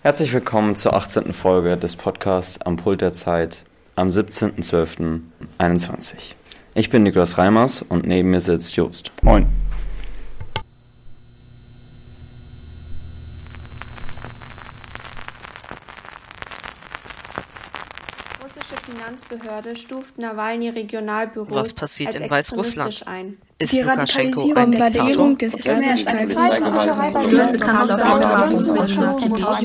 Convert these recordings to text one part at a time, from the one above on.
Herzlich willkommen zur 18. Folge des Podcasts Am Pult der Zeit am 17.12.21. Ich bin Niklas Reimers und neben mir sitzt Jost. Moin. Finanzbehörde stuft Nawalny Regionalbüros Was passiert als in Weißrussland? extremistisch ein. Ist Die Lukaschenko ein Diktator? des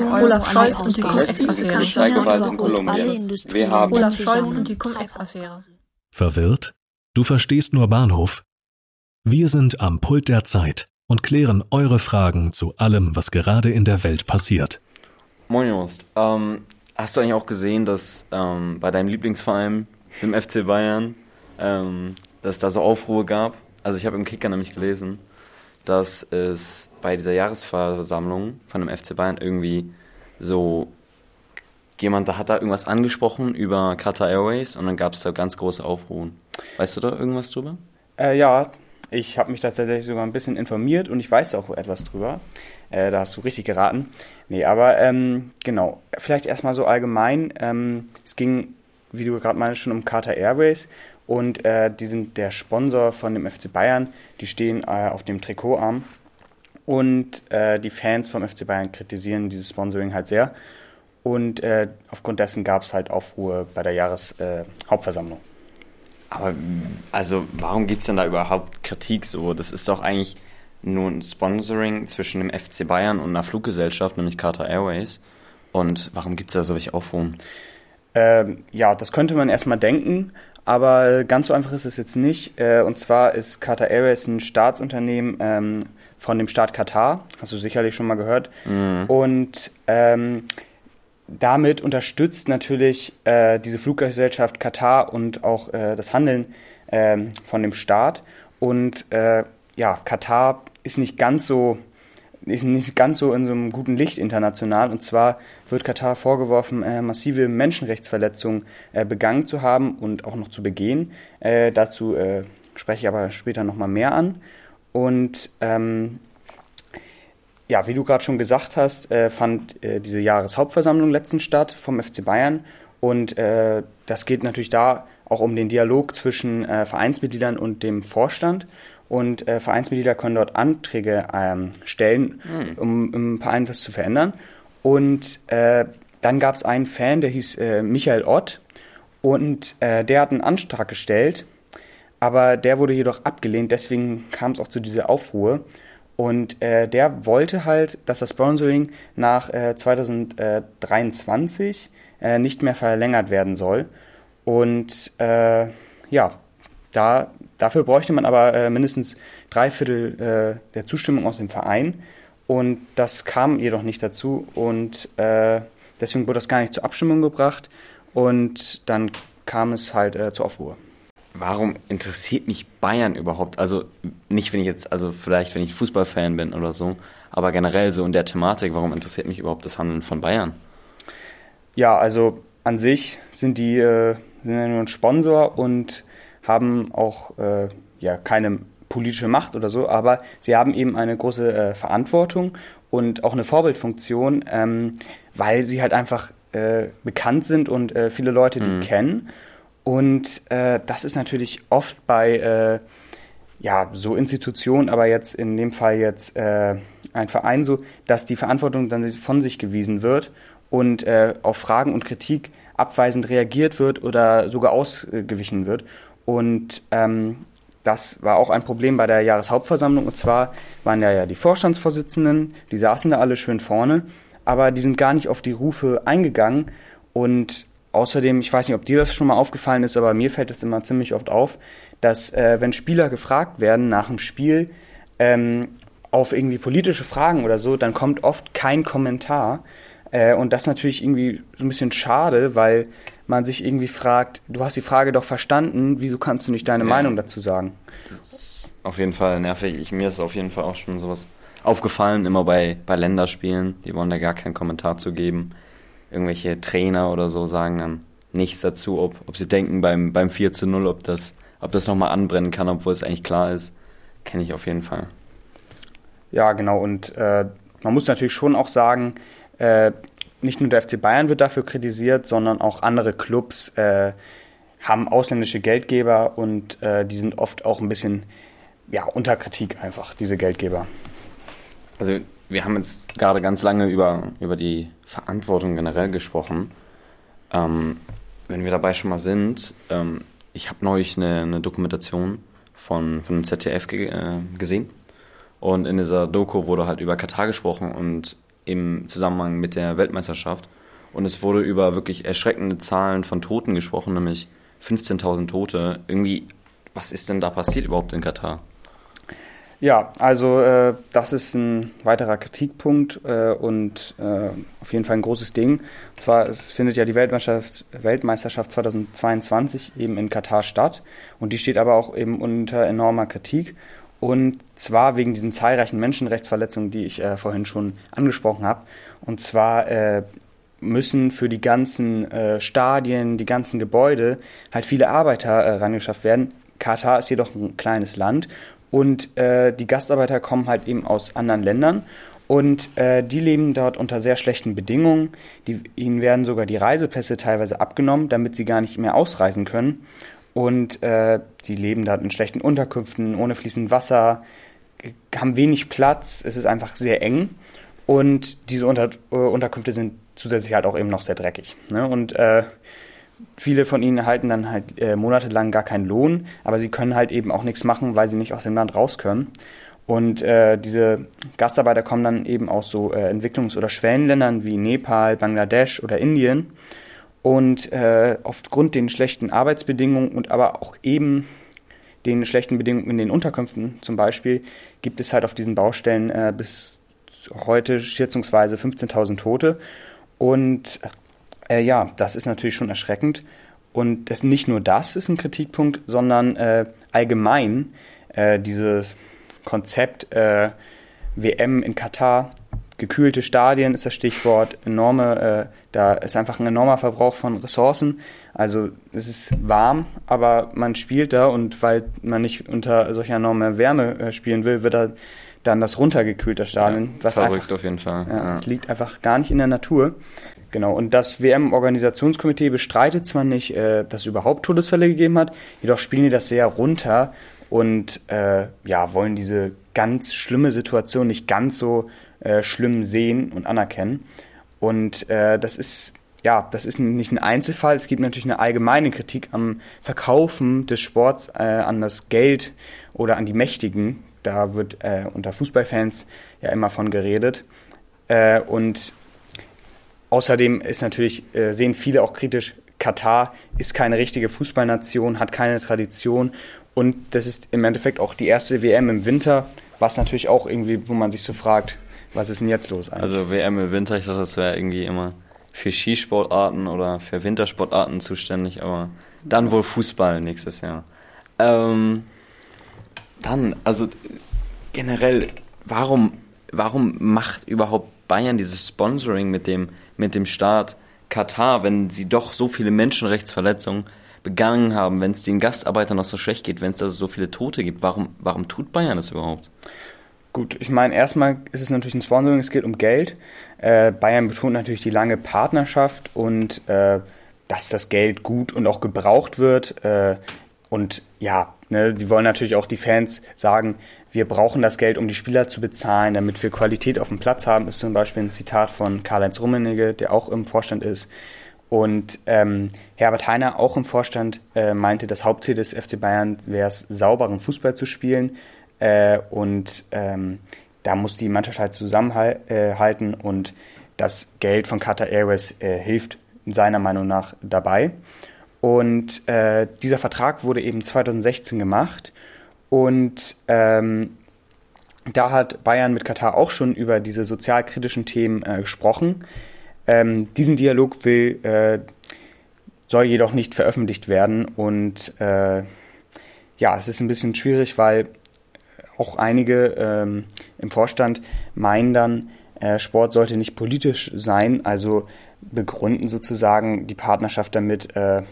Olaf Scholz und die Cum-Ex-Affäre. Olaf Scholz und die Cum-Ex-Affäre. Verwirrt? Du verstehst nur Bahnhof? Wir sind am Pult der Zeit und klären eure Fragen zu allem, was gerade in der Welt passiert. Moin Jost. Ähm, hast du eigentlich auch gesehen, dass ähm, bei deinem Lieblingsverein, dem FC Bayern, ähm, dass da so Aufruhr gab? Also ich habe im Kicker nämlich gelesen, dass es bei dieser Jahresversammlung von dem FC Bayern irgendwie so jemand da hat da irgendwas angesprochen über Qatar Airways und dann gab es da ganz große Aufruhr. Weißt du da irgendwas drüber? Äh, ja, ich habe mich tatsächlich sogar ein bisschen informiert und ich weiß auch etwas drüber. Äh, da hast du richtig geraten. Nee, aber ähm, genau, vielleicht erstmal so allgemein. Ähm, es ging, wie du gerade meinst, schon um Qatar Airways und äh, die sind der Sponsor von dem FC Bayern. Die stehen äh, auf dem Trikotarm und äh, die Fans vom FC Bayern kritisieren dieses Sponsoring halt sehr. Und äh, aufgrund dessen gab es halt Aufruhr bei der Jahreshauptversammlung. Aber also warum gibt es denn da überhaupt Kritik so? Das ist doch eigentlich nur ein Sponsoring zwischen dem FC Bayern und einer Fluggesellschaft, nämlich Qatar Airways. Und warum gibt es da solche Aufruhen? Ähm, ja, das könnte man erstmal denken, aber ganz so einfach ist es jetzt nicht. Äh, und zwar ist Qatar Airways ein Staatsunternehmen ähm, von dem Staat Katar, hast du sicherlich schon mal gehört. Mhm. Und ähm, damit unterstützt natürlich äh, diese Fluggesellschaft Katar und auch äh, das Handeln ähm, von dem Staat. Und äh, ja, Katar ist nicht ganz so ist nicht ganz so in so einem guten Licht international. Und zwar wird Katar vorgeworfen, äh, massive Menschenrechtsverletzungen äh, begangen zu haben und auch noch zu begehen. Äh, dazu äh, spreche ich aber später nochmal mehr an. Und ähm, ja, wie du gerade schon gesagt hast, äh, fand äh, diese Jahreshauptversammlung letztens statt vom FC Bayern. Und äh, das geht natürlich da auch um den Dialog zwischen äh, Vereinsmitgliedern und dem Vorstand. Und äh, Vereinsmitglieder können dort Anträge ähm, stellen, Mhm. um im Verein was zu verändern. Und äh, dann gab es einen Fan, der hieß äh, Michael Ott. Und äh, der hat einen Antrag gestellt, aber der wurde jedoch abgelehnt. Deswegen kam es auch zu dieser Aufruhr. Und äh, der wollte halt, dass das Sponsoring nach äh, 2023 äh, nicht mehr verlängert werden soll. Und äh, ja, da, dafür bräuchte man aber äh, mindestens drei Viertel äh, der Zustimmung aus dem Verein. Und das kam jedoch nicht dazu. Und äh, deswegen wurde das gar nicht zur Abstimmung gebracht. Und dann kam es halt äh, zur Aufruhr. Warum interessiert mich Bayern überhaupt? Also nicht, wenn ich jetzt, also vielleicht, wenn ich Fußballfan bin oder so, aber generell so in der Thematik, warum interessiert mich überhaupt das Handeln von Bayern? Ja, also an sich sind die äh, sind ja nur ein Sponsor und haben auch äh, ja keine politische Macht oder so, aber sie haben eben eine große äh, Verantwortung und auch eine Vorbildfunktion, ähm, weil sie halt einfach äh, bekannt sind und äh, viele Leute die Mhm. kennen. Und äh, das ist natürlich oft bei äh, ja, so Institutionen, aber jetzt in dem Fall jetzt äh, ein Verein so, dass die Verantwortung dann von sich gewiesen wird und äh, auf Fragen und Kritik abweisend reagiert wird oder sogar ausgewichen wird. Und ähm, das war auch ein Problem bei der Jahreshauptversammlung. Und zwar waren ja, ja die Vorstandsvorsitzenden, die saßen da alle schön vorne, aber die sind gar nicht auf die Rufe eingegangen. Und außerdem, ich weiß nicht, ob dir das schon mal aufgefallen ist, aber mir fällt es immer ziemlich oft auf, dass äh, wenn Spieler gefragt werden nach dem Spiel ähm, auf irgendwie politische Fragen oder so, dann kommt oft kein Kommentar. Äh, und das ist natürlich irgendwie so ein bisschen schade, weil man sich irgendwie fragt, du hast die Frage doch verstanden, wieso kannst du nicht deine Ja. Meinung dazu sagen? Auf jeden Fall nervig. Ich, mir ist auf jeden Fall auch schon sowas aufgefallen, immer bei, bei Länderspielen. Die wollen da gar keinen Kommentar zu geben. Irgendwelche Trainer oder so sagen dann nichts dazu, ob, ob sie denken beim, beim 4 zu 0, ob das, ob das nochmal anbrennen kann, obwohl es eigentlich klar ist. Kenne ich auf jeden Fall. Ja, genau. Und äh, man muss natürlich schon auch sagen, äh, nicht nur der FC Bayern wird dafür kritisiert, sondern auch andere Clubs äh, haben ausländische Geldgeber und äh, die sind oft auch ein bisschen ja, unter Kritik einfach, diese Geldgeber. Also wir haben jetzt gerade ganz lange über, über die Verantwortung generell gesprochen. Ähm, wenn wir dabei schon mal sind, ähm, ich habe neulich eine, eine, Dokumentation von, von dem ZDF ge äh, gesehen. Und in dieser Doku wurde halt über Katar gesprochen und im Zusammenhang mit der Weltmeisterschaft. Und es wurde über wirklich erschreckende Zahlen von Toten gesprochen, nämlich 15.000 Tote. Irgendwie, was ist denn da passiert überhaupt in Katar? Ja, also äh, das ist ein weiterer Kritikpunkt äh, und äh, auf jeden Fall ein großes Ding. Und zwar es findet ja die Weltmeisterschaft, Weltmeisterschaft 2022 eben in Katar statt und die steht aber auch eben unter enormer Kritik. Und zwar wegen diesen zahlreichen Menschenrechtsverletzungen, die ich äh, vorhin schon angesprochen habe. Und zwar äh, müssen für die ganzen äh, Stadien, die ganzen Gebäude halt viele Arbeiter rangeschafft werden. Katar ist jedoch ein kleines Land und äh, die Gastarbeiter kommen halt eben aus anderen Ländern und äh, die leben dort unter sehr schlechten Bedingungen. Die, ihnen werden sogar die Reisepässe teilweise abgenommen, damit sie gar nicht mehr ausreisen können. Und äh, die leben dort in schlechten Unterkünften, ohne fließend Wasser, haben wenig Platz, es ist einfach sehr eng. Und diese Unter äh, Unterkünfte sind zusätzlich halt auch eben noch sehr dreckig. Ne? Und äh, Viele von ihnen erhalten dann halt äh, monatelang gar keinen Lohn, aber sie können halt eben auch nichts machen, weil sie nicht aus dem Land raus können. Und äh, diese Gastarbeiter kommen dann eben aus so äh, Entwicklungs- oder Schwellenländern wie Nepal, Bangladesch oder Indien. Und äh, aufgrund den schlechten Arbeitsbedingungen und aber auch eben den schlechten Bedingungen in den Unterkünften zum Beispiel gibt es halt auf diesen Baustellen äh, bis heute schätzungsweise 15.000 Tote. Und äh, ja, das ist natürlich schon erschreckend. Und das, nicht nur das ist ein Kritikpunkt, sondern äh, allgemein äh, dieses Konzept äh, WM in Katar, gekühlte Stadien ist das Stichwort, enorme, äh, da ist einfach ein enormer Verbrauch von Ressourcen. Also es ist warm, aber man spielt da und weil man nicht unter solcher enormer Wärme äh, spielen will, wird da dann das runtergekühlte Stadion. Ja, verrückt einfach, auf jeden Fall. Ja, ja. Das liegt einfach gar nicht in der Natur. Genau, und das WM-Organisationskomitee bestreitet zwar nicht, äh, dass es überhaupt Todesfälle gegeben hat, jedoch spielen die das sehr runter und äh, ja, wollen diese ganz schlimme Situation nicht ganz so äh, schlimm sehen und anerkennen. Und äh, das ist ja, das ist nicht ein Einzelfall. Es gibt natürlich eine allgemeine Kritik am Verkaufen des Sports äh, an das Geld oder an die Mächtigen. Da wird äh, unter Fußballfans ja immer von geredet. Äh, und Außerdem ist natürlich, äh, sehen viele auch kritisch, Katar ist keine richtige Fußballnation, hat keine Tradition und das ist im Endeffekt auch die erste WM im Winter, was natürlich auch irgendwie, wo man sich so fragt, was ist denn jetzt los eigentlich? Also WM im Winter, ich dachte, das wäre irgendwie immer für Skisportarten oder für Wintersportarten zuständig, aber dann wohl Fußball nächstes Jahr. Ähm, dann, also generell, warum, warum macht überhaupt Bayern dieses Sponsoring mit dem mit dem Staat Katar, wenn sie doch so viele Menschenrechtsverletzungen begangen haben, wenn es den Gastarbeitern noch so schlecht geht, wenn es da so viele Tote gibt, warum, warum tut Bayern das überhaupt? Gut, ich meine, erstmal ist es natürlich ein Sponsoring, es geht um Geld. Äh, Bayern betont natürlich die lange Partnerschaft und äh, dass das Geld gut und auch gebraucht wird. Äh, und ja, ne, die wollen natürlich auch die Fans sagen, wir brauchen das Geld, um die Spieler zu bezahlen, damit wir Qualität auf dem Platz haben, ist zum Beispiel ein Zitat von Karl-Heinz Rummenigge, der auch im Vorstand ist. Und ähm, Herbert Heiner, auch im Vorstand, äh, meinte, das Hauptziel des FC Bayern wäre es, sauberen Fußball zu spielen. Äh, und ähm, da muss die Mannschaft halt zusammenhalten und das Geld von Qatar Airways äh, hilft seiner Meinung nach dabei. Und äh, dieser Vertrag wurde eben 2016 gemacht und ähm, da hat Bayern mit Katar auch schon über diese sozialkritischen Themen äh, gesprochen. Ähm, diesen Dialog will, äh, soll jedoch nicht veröffentlicht werden. Und äh, ja, es ist ein bisschen schwierig, weil auch einige ähm, im Vorstand meinen dann, äh, Sport sollte nicht politisch sein, also begründen sozusagen die Partnerschaft damit, äh,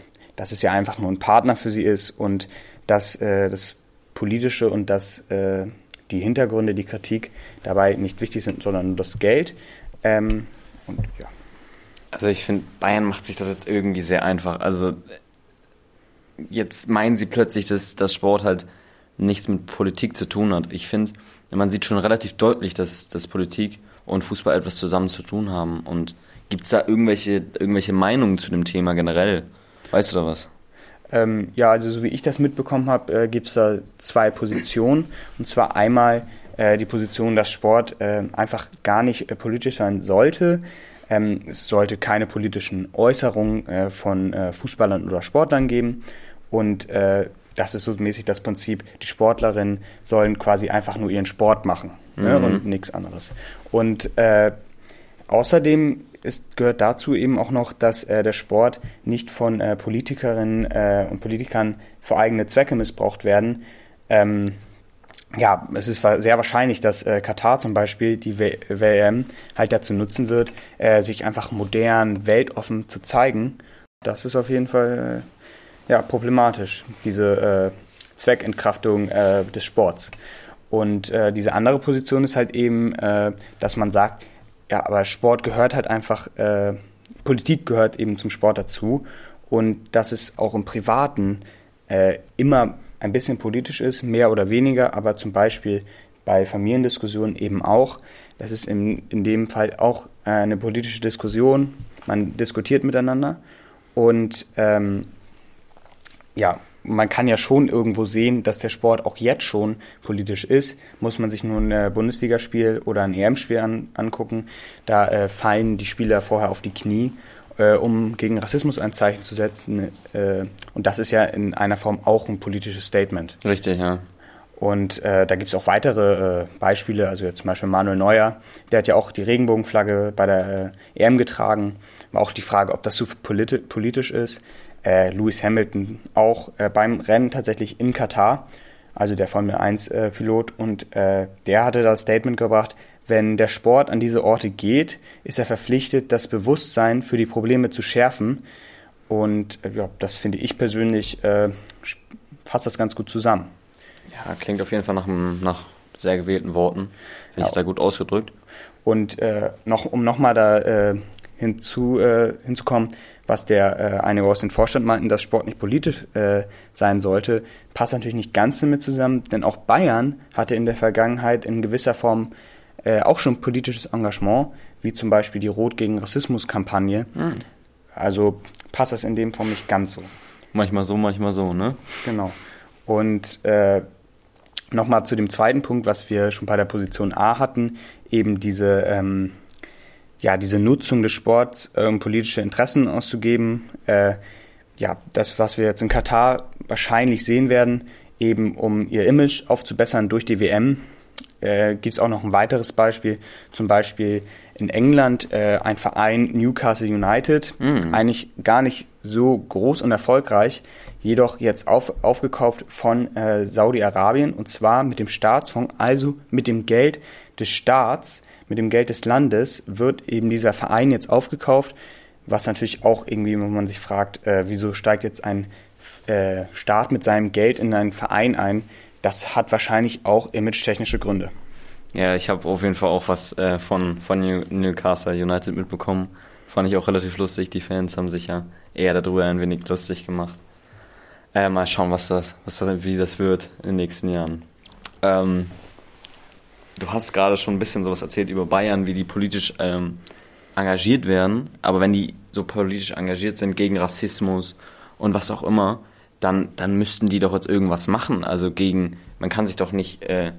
dass es ja einfach nur ein Partner für sie ist und dass äh, das politische und dass äh, die Hintergründe, die Kritik dabei nicht wichtig sind, sondern nur das Geld. Ähm, und ja. Also ich finde, Bayern macht sich das jetzt irgendwie sehr einfach. Also jetzt meinen sie plötzlich, dass, dass Sport halt nichts mit Politik zu tun hat. Ich finde, man sieht schon relativ deutlich, dass, dass Politik und Fußball etwas zusammen zu tun haben. Und gibt es da irgendwelche, irgendwelche Meinungen zu dem Thema generell? Weißt du da was? Ähm, ja, also so wie ich das mitbekommen habe, äh, gibt es da zwei Positionen. Und zwar einmal äh, die Position, dass Sport äh, einfach gar nicht äh, politisch sein sollte. Ähm, es sollte keine politischen Äußerungen äh, von äh, Fußballern oder Sportlern geben. Und das ist so mäßig das Prinzip, die Sportlerinnen sollen quasi einfach nur ihren Sport machen ne, mhm. ne, und nichts anderes. Und außerdem ist, gehört dazu eben auch noch, dass äh, der Sport nicht von äh, Politikerinnen äh, und Politikern für eigene Zwecke missbraucht werden. Ähm, ja, es ist sehr wahrscheinlich, dass äh, Katar zum Beispiel die WM halt dazu nutzen wird, äh, sich einfach modern, weltoffen zu zeigen. Das ist auf jeden Fall äh, ja, problematisch, diese Zweckentkräftung des Sports. Und diese andere Position ist halt eben, dass man sagt, ja, aber Sport gehört halt einfach, äh, Politik gehört eben zum Sport dazu und dass es auch im Privaten äh, immer ein bisschen politisch ist, mehr oder weniger, aber zum Beispiel bei Familiendiskussionen eben auch. Das ist in, in dem Fall auch äh, eine politische Diskussion. Man diskutiert miteinander und ähm, ja, man kann ja schon irgendwo sehen, dass der Sport auch jetzt schon politisch ist. Muss man sich nur ein Bundesligaspiel oder ein EM-Spiel an, angucken. Da äh, fallen die Spieler vorher auf die Knie, äh, um gegen Rassismus ein Zeichen zu setzen. Äh, und das ist ja in einer Form auch ein politisches Statement. Richtig, ja. Und äh, da gibt es auch weitere äh, Beispiele, also zum Beispiel Manuel Neuer, der hat ja auch die Regenbogenflagge bei der äh, EM getragen. War auch die Frage, ob das so politi politisch ist äh, Lewis Hamilton auch äh, beim Rennen tatsächlich in Katar, also der Formel 1-Pilot, äh, und äh, der hatte das Statement gebracht, wenn der Sport an diese Orte geht, ist er verpflichtet, das Bewusstsein für die Probleme zu schärfen. Und äh, ja, das finde ich persönlich äh, fasst das ganz gut zusammen. Ja, klingt auf jeden Fall nach, nach sehr gewählten Worten. Finde ja. ich da gut ausgedrückt. Und noch, um nochmal da hinzu, hinzukommen, was der äh, einige aus dem Vorstand meinten, dass Sport nicht politisch äh, sein sollte, passt natürlich nicht ganz damit zusammen, denn auch Bayern hatte in der Vergangenheit in gewisser Form äh, auch schon politisches Engagement, wie zum Beispiel die Rot gegen Rassismus-Kampagne. Mhm. Also passt das in dem Form nicht ganz so. Manchmal so, manchmal so, ne? Genau. Und äh, nochmal zu dem zweiten Punkt, was wir schon bei der Position A hatten, eben diese ähm, ja, diese Nutzung des Sports, um politische Interessen auszugeben. Äh, ja, das, was wir jetzt in Katar wahrscheinlich sehen werden, eben um ihr Image aufzubessern durch die WM, äh, gibt es auch noch ein weiteres Beispiel, zum Beispiel in England äh, ein Verein Newcastle United, mm. eigentlich gar nicht so groß und erfolgreich, jedoch jetzt auf, aufgekauft von äh, Saudi-Arabien und zwar mit dem Staatsfonds, also mit dem Geld des Staats mit dem Geld des Landes wird eben dieser Verein jetzt aufgekauft, was natürlich auch irgendwie, wenn man sich fragt, äh, wieso steigt jetzt ein äh, Staat mit seinem Geld in einen Verein ein, das hat wahrscheinlich auch image-technische Gründe. Ja, ich habe auf jeden Fall auch was äh, von, von Newcastle United mitbekommen. Fand ich auch relativ lustig. Die Fans haben sich ja eher darüber ein wenig lustig gemacht. Äh, mal schauen, was das, was das, wie das wird in den nächsten Jahren. Ähm, du hast gerade schon ein bisschen sowas erzählt über Bayern, wie die politisch ähm, engagiert werden. Aber wenn die so politisch engagiert sind gegen Rassismus und was auch immer, dann, dann müssten die doch jetzt irgendwas machen. Also gegen, man kann sich doch nicht äh,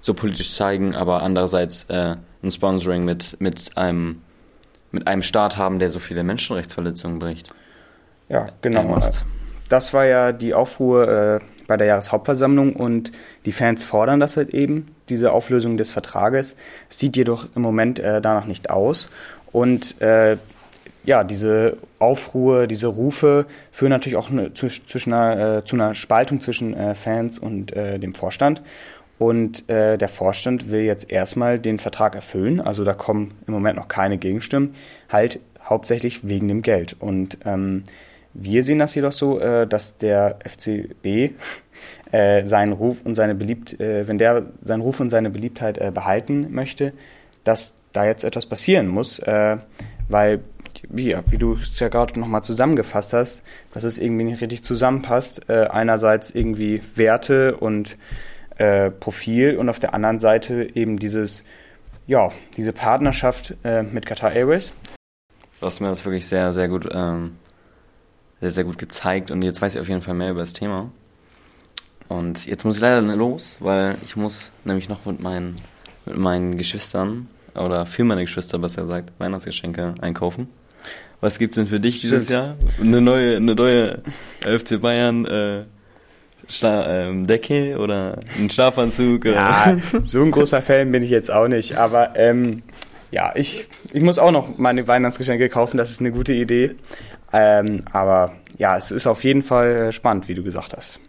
so politisch zeigen, aber andererseits äh, ein Sponsoring mit, mit, einem, mit einem Staat haben, der so viele Menschenrechtsverletzungen bricht. Ja, genau. Das war ja die Aufruhr äh, bei der Jahreshauptversammlung und die Fans fordern das halt eben, diese Auflösung des Vertrages. Sieht jedoch im Moment äh, danach nicht aus. Und äh, ja, diese Aufruhr, diese Rufe führen natürlich auch eine, zwischen einer, äh, zu einer Spaltung zwischen äh, Fans und äh, dem Vorstand. Und äh, der Vorstand will jetzt erstmal den Vertrag erfüllen. Also da kommen im Moment noch keine Gegenstimmen, halt hauptsächlich wegen dem Geld. Und ähm, wir sehen das jedoch so, äh, dass der FCB äh, seinen Ruf und seine beliebt, äh, wenn der seinen Ruf und seine Beliebtheit behalten möchte, dass da jetzt etwas passieren muss, weil wie, wie du es ja gerade nochmal zusammengefasst hast, dass es irgendwie nicht richtig zusammenpasst. Äh, einerseits irgendwie Werte und äh, Profil und auf der anderen Seite eben dieses, ja, diese Partnerschaft äh, mit Qatar Airways. Hast mir das wirklich sehr, sehr gut, ähm, sehr, sehr gut gezeigt und jetzt weiß ich auf jeden Fall mehr über das Thema. Und jetzt muss ich leider los, weil ich muss nämlich noch mit meinen, mit meinen Geschwistern oder für meine Geschwister besser gesagt Weihnachtsgeschenke einkaufen. Was gibt es denn für dich dieses Jahr? Eine neue, eine neue FC Bayern äh, ähm, Decke oder ein Schlafanzug? Oder? Ja, so ein großer Fan bin ich jetzt auch nicht, aber ähm, ja, ich, ich muss auch noch meine Weihnachtsgeschenke kaufen, das ist eine gute Idee. Ähm, aber ja, es ist auf jeden Fall spannend, wie du gesagt hast.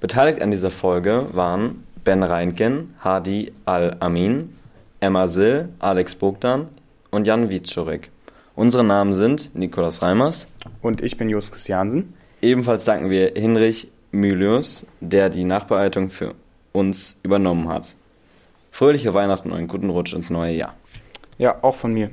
Beteiligt an dieser Folge waren Ben Reinken, Hadi Al-Amin, Emma Sill, Alex Bogdan und Jan Wieczorek. Unsere Namen sind Nikolaus Reimers und ich bin Jos Christiansen. Ebenfalls danken wir Hinrich Mylius, der die Nachbereitung für uns übernommen hat. Fröhliche Weihnachten und einen guten Rutsch ins neue Jahr. Ja, auch von mir.